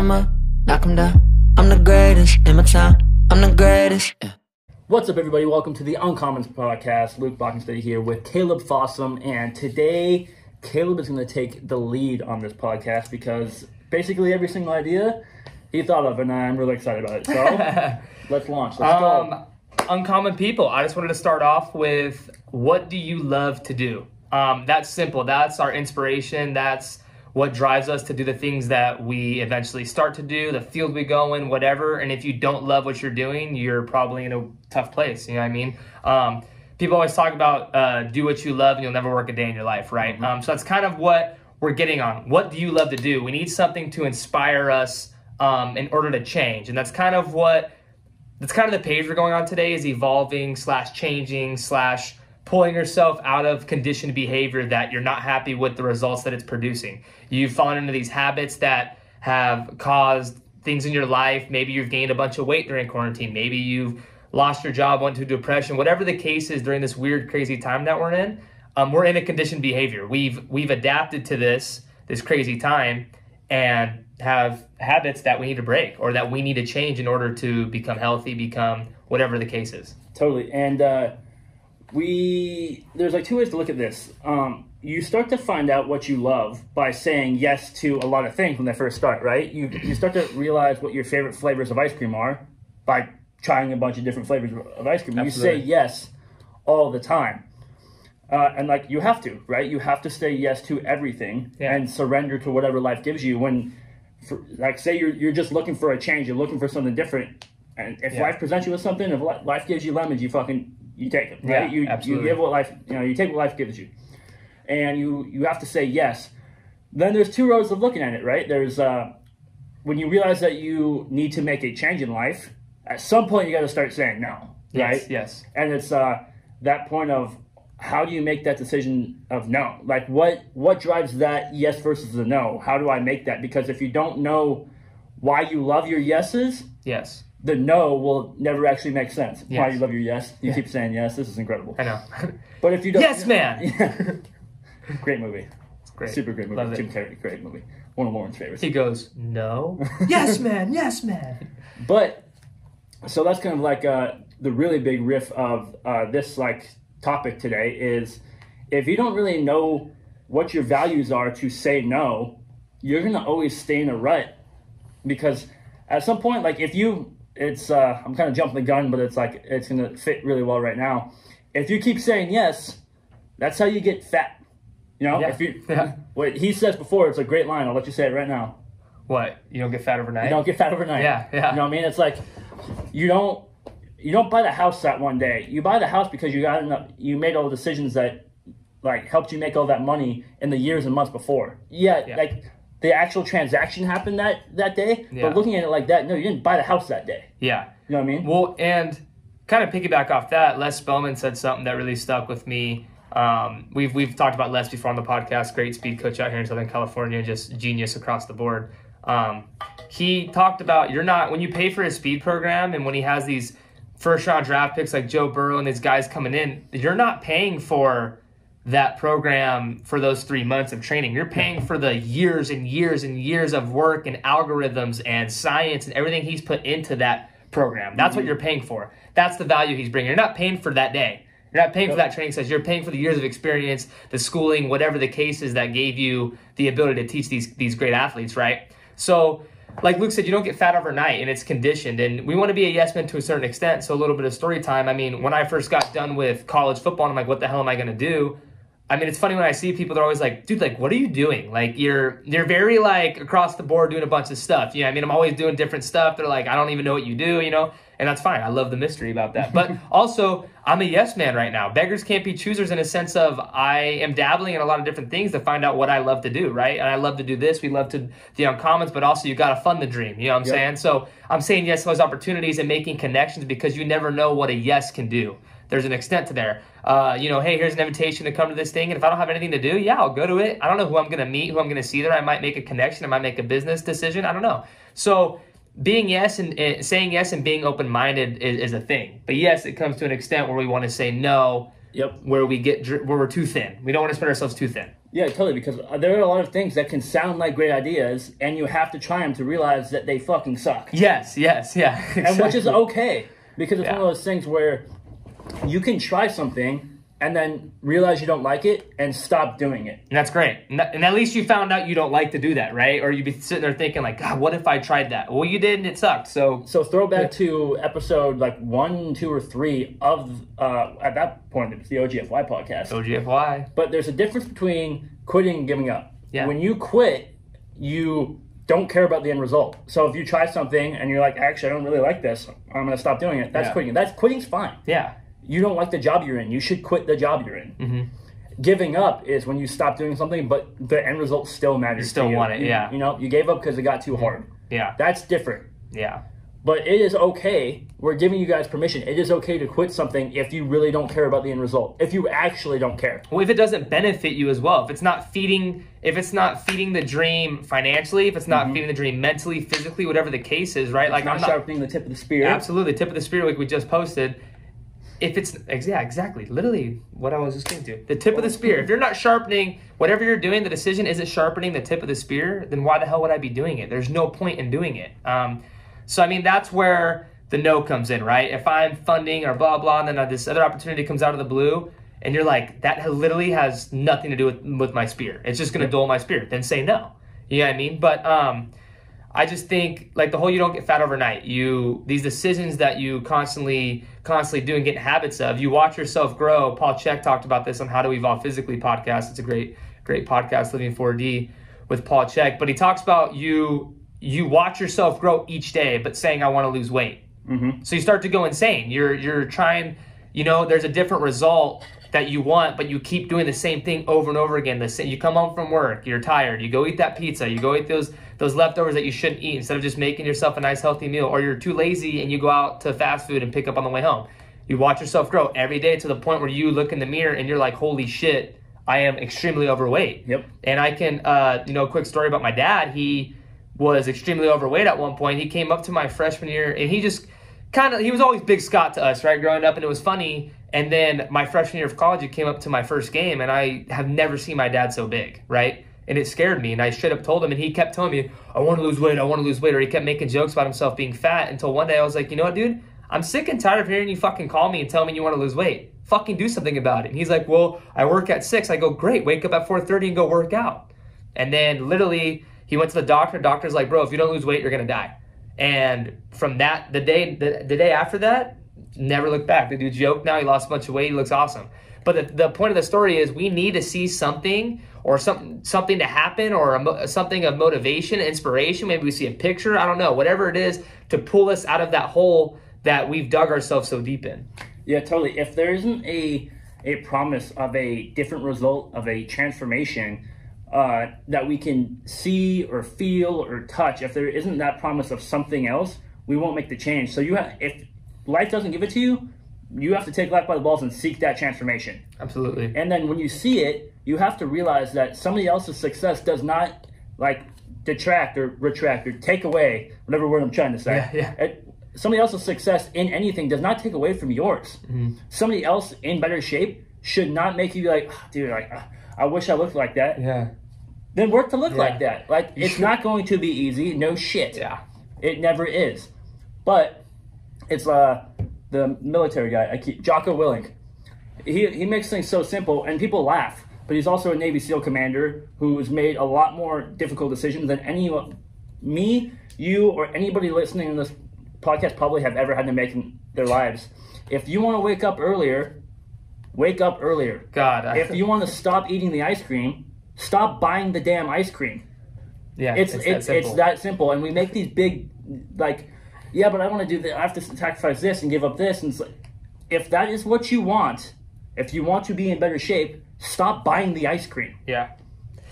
'em up, knock 'em down. I'm the greatest in my town. I'm the greatest. Yeah. What's up, everybody? Welcome to the Uncommons podcast. Luke Bockensteady here with Caleb Fossum, and today Caleb is going to take the lead on this podcast because basically every single idea he thought of, and I'm really excited about it. So let's launch. Let's Um, go. uncommon people. I just wanted to start off with what do you love to do? Um, that's simple. That's our inspiration. That's what drives us to do the things that we eventually start to do, the field we go in, whatever. And if you don't love what you're doing, you're probably in a tough place. You know what I mean? Um, people always talk about uh, do what you love and you'll never work a day in your life, right? Um, so that's kind of what we're getting on. What do you love to do? We need something to inspire us um, in order to change. And that's kind of what that's kind of the page we're going on today is evolving slash changing slash pulling yourself out of conditioned behavior that you're not happy with the results that it's producing. You've fallen into these habits that have caused things in your life. Maybe you've gained a bunch of weight during quarantine. Maybe you've lost your job went to depression. Whatever the case is during this weird crazy time that we're in um, we're in a conditioned behavior. We've we've adapted to this this crazy time and have habits that we need to break or that we need to change in order to become healthy, become whatever the case is. Totally. And uh, we there's like two ways to look at this. Um, you start to find out what you love by saying yes to a lot of things when they first start, right? You you start to realize what your favorite flavors of ice cream are by trying a bunch of different flavors of ice cream. You say yes all the time. Uh, and like you have to, right? You have to say yes to everything Yeah. and surrender to whatever life gives you. When, for, like, say you're you're just looking for a change, you're looking for something different, and if Yeah. life presents you with something, if life gives you lemons, you fucking you take it, right? Yeah, you absolutely. you give what life you know you take what life gives you, and you you have to say yes. Then there's two roads of looking at it, right? There's uh, when you realize that you need to make a change in life. At some point, you got to start saying no, right? Yes, yes. and it's uh, that point of how do you make that decision of no like what what drives that yes versus the no how do i make that because if you don't know why you love your yeses Yes. The no will never actually make sense why Yes. you love your yes you keep saying yes this is incredible I know. but if you don't yes, man. great movie Great. super great movie Love it. jim carrey great movie one of lauren's favorites He goes, no. yes, man. Yes, man. But so that's kind of like uh, the really big riff of uh, this like topic today is if you don't really know what your values are to say no, you're gonna always stay in a rut because at some point, like if you, it's uh, I'm kind of jumping the gun, but it's like it's gonna fit really well right now. If you keep saying yes, that's how you get fat. You know, Yeah. if you Yeah. what he says before, it's a great line. I'll let you say it right now. What? You don't get fat overnight? You don't get fat overnight. Yeah, yeah. You know what I mean? It's like you don't you don't buy the house that one day. You buy the house because you got enough. You made all the decisions that like helped you make all that money in the years and months before. Yeah, Yeah. like the actual transaction happened that that day. Yeah. But looking at it like that, no, you didn't buy the house that day. yeah. You know what I mean? Well, and kind of piggyback off that, Les Spellman said something that really stuck with me. Um, we've we've talked about Les before on the podcast. Great speed coach out here in Southern California, just genius across the board. Um, he talked about you're not when you pay for his speed program and when he has these first round draft picks like Joe Burrow and these guys coming in, you're not paying for that program for those three months of training. You're paying for the years and years and years of work and algorithms and science and everything he's put into that program. That's what mm-hmm. you're paying for. That's the value he's bringing. You're not paying for that day. You're not paying for that training session. You're paying for the years of experience, the schooling, whatever the case is that gave you the ability to teach these these great athletes, right? So, like Luke said, you don't get fat overnight, and it's conditioned. And we want to be a yes man to a certain extent. So, a little bit of story time. I mean, when I first got done with college football, I'm like, what the hell am I going to do? I mean, it's funny when I see people, they're always like, dude, like, what are you doing? Like, you're you're very like across the board doing a bunch of stuff. You know, I mean, I'm always doing different stuff. They're like, I don't even know what you do, you know, and that's fine. I love the mystery about that. But also, I'm a yes man right now. Beggars can't be choosers in a sense of I am dabbling in a lot of different things to find out what I love to do, right? And I love to do this. We love to the uncommons, but also you got to fund the dream. You know what I'm Yep. saying? So I'm saying yes to those opportunities and making connections because you never know what a yes can do. There's an extent to there. Uh, you know, hey, here's an invitation to come to this thing, and if I don't have anything to do, yeah, I'll go to it. I don't know who I'm going to meet, who I'm going to see there. I might make a connection. I might make a business decision. I don't know. So being yes and, and saying yes and being open minded is, is a thing. But yes, it comes to an extent where we want to say no Yep. where we get where we're too thin. We don't want to spread ourselves too thin. Yeah, totally. Because there are a lot of things that can sound like great ideas, and you have to try them to realize that they fucking suck. Yes, yes, yeah. and which is okay because it's Yeah. one of those things where you can try something and then realize you don't like it and stop doing it. And that's great. And, that- and at least you found out you don't like to do that, right? Or you'd be sitting there thinking like, God, what if I tried that? Well, you did and it sucked. So So throw back to episode like one, two, or three of uh, at that point it's the OGFY podcast. OGFY. But there's a difference between quitting and giving up. Yeah. When you quit, you don't care about the end result. So if you try something and you're like, actually, I don't really like this, I'm going to stop doing it. That's Yeah. quitting. That's quitting's fine. Yeah. You don't like the job you're in. You should quit the job you're in. Mm-hmm. Giving up is when you stop doing something, but the end result still matters. you. You still want it, yeah. You know, you gave up because it got too hard. Yeah. That's different. Yeah. But it is okay. We're giving you guys permission. It is okay to quit something if you really don't care about the end result. If you actually don't care. Well, if it doesn't benefit you as well, if it's not feeding, if it's not feeding the dream financially, if it's not feeding the dream mentally, physically, whatever the case is, right? like Not I'm not sharpening the tip of the spear. absolutely tip of the spear like we just posted. If it's yeah, exactly, literally what I was just getting to the tip of the spear. If you're not sharpening whatever you're doing, the decision isn't sharpening the tip of the spear. Then why the hell would I be doing it? There's no point in doing it. Um, so I mean, that's where the no comes in, right? If I'm funding or blah blah, and then this other opportunity comes out of the blue, and you're like, that literally has nothing to do with with my spear. It's just gonna dull my spear. Then say no. You know what I mean? But um, I just think like the whole you don't get fat overnight. You these decisions that you constantly constantly do and get in habits of. You watch yourself grow. Paul Chek talked about this on How to Evolve Physically podcast. It's a great great podcast, Living 4D with Paul Chek. But he talks about you you watch yourself grow each day, but saying I want to lose weight. Mm-hmm. So you start to go insane. You're you're trying, you know, there's a different result that you want, but you keep doing the same thing over and over again. The same, you come home from work, you're tired, you go eat that pizza, you go eat those those leftovers that you shouldn't eat instead of just making yourself a nice healthy meal, or you're too lazy and you go out to fast food and pick up on the way home. You watch yourself grow every day to the point where you look in the mirror and you're like, holy shit, I am extremely overweight. Yep. And I can, uh, you know, quick story about my dad. He was extremely overweight at one point. He came up to my freshman year and he just kind of, he was always Big Scott to us, right, growing up, and it was funny. And then my freshman year of college, he came up to my first game, and I have never seen my dad so big, right? And it scared me. And I straight up told him, and he kept telling me, I want to lose weight, I want to lose weight. Or he kept making jokes about himself being fat until one day I was like, you know what, dude? I'm sick and tired of hearing you fucking call me and tell me you want to lose weight. Fucking do something about it. And he's like, well, I work at 6. I go, great, wake up at 4.30 and go work out. And then literally, he went to the doctor. Doctor's like, bro, if you don't lose weight, you're gonna die. And from that, the day the, the day after that, never looked back. The dude's yoked now. He lost a bunch of weight. He looks awesome. But the, the point of the story is, we need to see something or something something to happen or a, something of motivation, inspiration. Maybe we see a picture. I don't know. Whatever it is to pull us out of that hole that we've dug ourselves so deep in. Yeah, totally. If there isn't a a promise of a different result of a transformation uh, that we can see or feel or touch, if there isn't that promise of something else, we won't make the change. So you have, if life doesn't give it to you, you have to take life by the balls and seek that transformation. Absolutely. And then when you see it, you have to realize that somebody else's success does not like detract or retract or take away whatever word I'm trying to say. Yeah, yeah. It- somebody else's success in anything does not take away from yours. Mm-hmm. Somebody else in better shape should not make you like, "Ah, dude, like ah, I wish I looked like that. Yeah. Then work to look Yeah. like that. Like it's not going to be easy. No shit. Yeah. It never is. But it's uh the military guy. I keep Jocko Willink. He he makes things so simple and people laugh. But he's also a Navy SEAL commander who's made a lot more difficult decisions than any me, you, or anybody listening to this podcast probably have ever had to make in their lives. If you want to wake up earlier, wake up earlier. God. I, If you want to stop eating the ice cream, stop buying the damn ice cream yeah, it's it's, it's that it's that simple and we make these big like yeah but i want to do that i have to sacrifice this and give up this and it's like, if that is what you want if you want to be in better shape stop buying the ice cream yeah.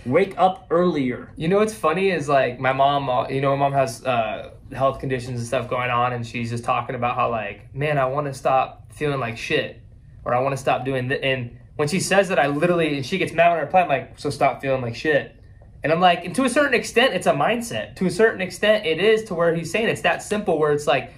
wake up earlier You know what's funny is like my mom. uh, You know, my mom has uh, health conditions and stuff going on, and she's just talking about how like, man, I want to stop feeling like shit, or I want to stop doing that. And when she says that, I literally and she gets mad when I reply. I'm like, so stop feeling like shit. And I'm like, and to a certain extent, it's a mindset. To a certain extent, it is to where he's saying it's that simple. Where it's like,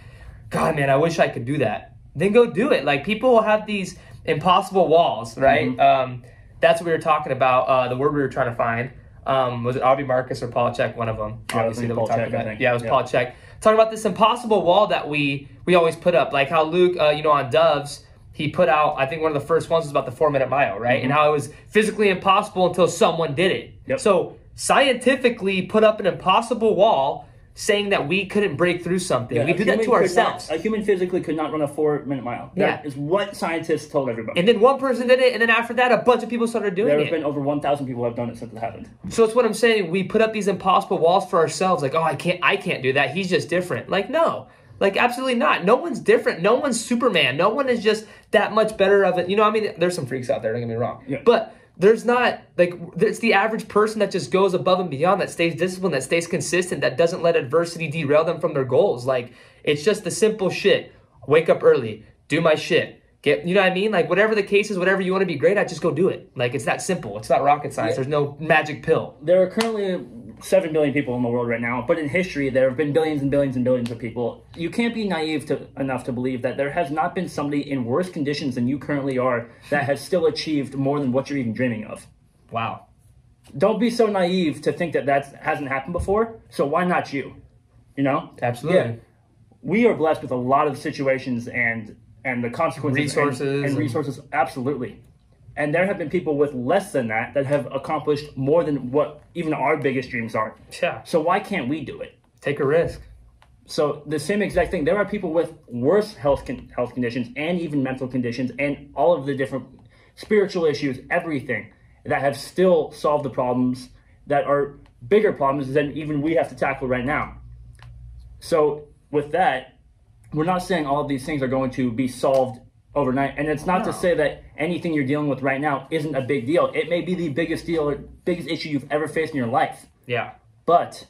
God, man, I wish I could do that. Then go do it. Like people will have these impossible walls, right? Mm-hmm. Um, that's what we were talking about. Uh, the word we were trying to find um, was it Aubrey Marcus or Paul Chek? One of them, Yeah, it was obviously that we Paul talked Chek, about. Yeah, it was Yeah. Paul Chek. Talking about this impossible wall that we we always put up, like how Luke, uh, you know, on Doves. He put out, I think one of the first ones was about the four minute mile, right? And how it was physically impossible until someone did it. Mm-hmm. Yep. So scientifically put up an impossible wall saying that we couldn't break through something. we a do that to ourselves. Not, a human physically could not run a four minute mile. That Yeah. is what scientists told everybody. and then one person did it, and then after that, a bunch of people started doing there it. There have been over 1,000 people who have done it since it happened. So it's what I'm saying. We put up these impossible walls for ourselves. Like, oh, I can't, I can't do that. He's just different. Like, no, like absolutely not. No one's different. No one's Superman. No one is just that much better of it. You know, I mean, there's some freaks out there. Don't get me wrong. Yeah. But there's not like it's the average person that just goes above and beyond, that stays disciplined, that stays consistent, that doesn't let adversity derail them from their goals. Like, it's just the simple shit. Wake up early, do my shit. Get, you know what I mean? Like whatever the case is, whatever you want to be great at, just go do it. Like it's that simple. It's not rocket science. There's no magic pill. There are currently 7 billion people in the world right now, but in history, there have been billions and billions and billions of people. You can't be naive to, enough to believe that there has not been somebody in worse conditions than you currently are that has still achieved more than what you're even dreaming of. Wow. Don't be so naive to think that that hasn't happened before, so why not you? You know? Absolutely. Yeah. we are blessed with a lot of situations and and the consequences Resources and, and- resources absolutely and there have been people with less than that that have accomplished more than what even our biggest dreams are Yeah. so why can't we do it Take a risk. so the same exact thing there are people with worse health con- health conditions and even mental conditions and all of the different spiritual issues everything that have still solved the problems that are bigger problems than even we have to tackle right now so with that, we're not saying all of these things are going to be solved overnight. And it's not to say that anything you're dealing with right now isn't a big deal. It may be the biggest deal or biggest issue you've ever faced in your life. Yeah. But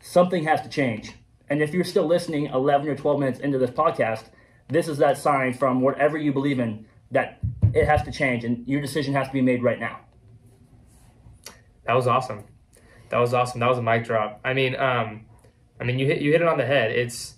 something has to change. And if you're still listening 11 or 12 minutes into this podcast, this is that sign from whatever you believe in that it has to change and your decision has to be made right now. That was awesome. That was awesome. That was a mic drop. I mean, um, I mean, you hit you hit it on the head. It's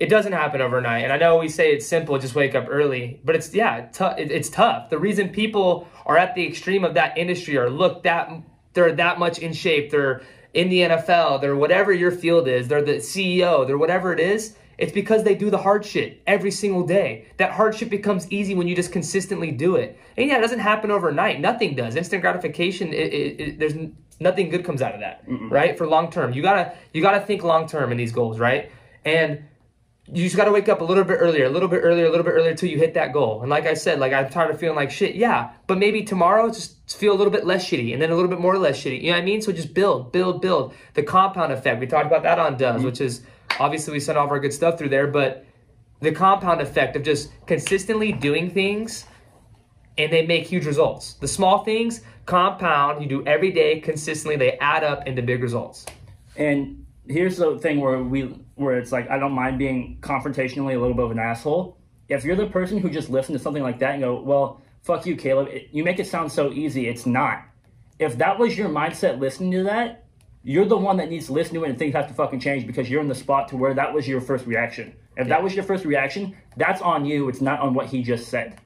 it doesn't happen overnight, and I know we say it's simple, just wake up early, but it's yeah, it, it's tough. The reason people are at the extreme of that industry or look that they're that much in shape, they're in the NFL, they're whatever your field is, they're the CEO, they're whatever it is. It's because they do the hard shit every single day. That hard shit becomes easy when you just consistently do it. And yeah, it doesn't happen overnight. Nothing does. Instant gratification. It, it, it, there's nothing good comes out of that, right? For long term, you gotta you gotta think long term in these goals, right? And you just got to wake up a little bit earlier, a little bit earlier, a little bit earlier until you hit that goal. And like I said, like I'm tired of feeling like shit. Yeah, but maybe tomorrow just feel a little bit less shitty, and then a little bit more less shitty. You know what I mean? So just build, build, build. The compound effect. We talked about that on Does, mm-hmm. which is obviously we sent all of our good stuff through there, but the compound effect of just consistently doing things and they make huge results. The small things compound, you do every day consistently, they add up into big results. And here's the thing where we where it's like I don't mind being confrontationally a little bit of an asshole. If you're the person who just listens to something like that and go, "Well, fuck you, Caleb," it, you make it sound so easy. It's not. If that was your mindset listening to that, you're the one that needs to listen to it and things have to fucking change because you're in the spot to where that was your first reaction. If that was your first reaction, that's on you. It's not on what he just said.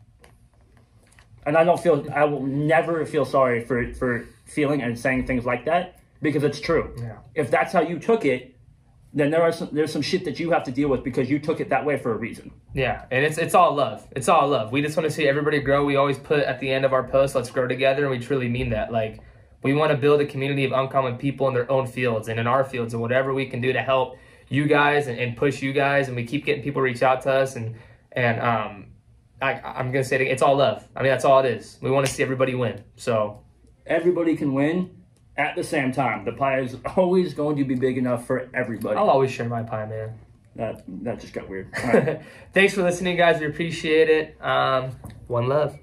And I don't feel I will never feel sorry for for feeling and saying things like that because it's true. Yeah. If that's how you took it, then there are some there's some shit that you have to deal with because you took it that way for a reason. Yeah, and it's it's all love. It's all love. We just want to see everybody grow. We always put at the end of our post, "Let's grow together," and we truly mean that. Like, we want to build a community of uncommon people in their own fields and in our fields, and whatever we can do to help you guys and, and push you guys. And we keep getting people reach out to us, and and um, I, I'm gonna say it, it's all love. I mean, that's all it is. We want to see everybody win. So Everybody can win at the same time. The pie is always going to be big enough for everybody. I'll always share my pie, man. That that just got weird. Right. Thanks for listening, guys. We appreciate it. Um, one love.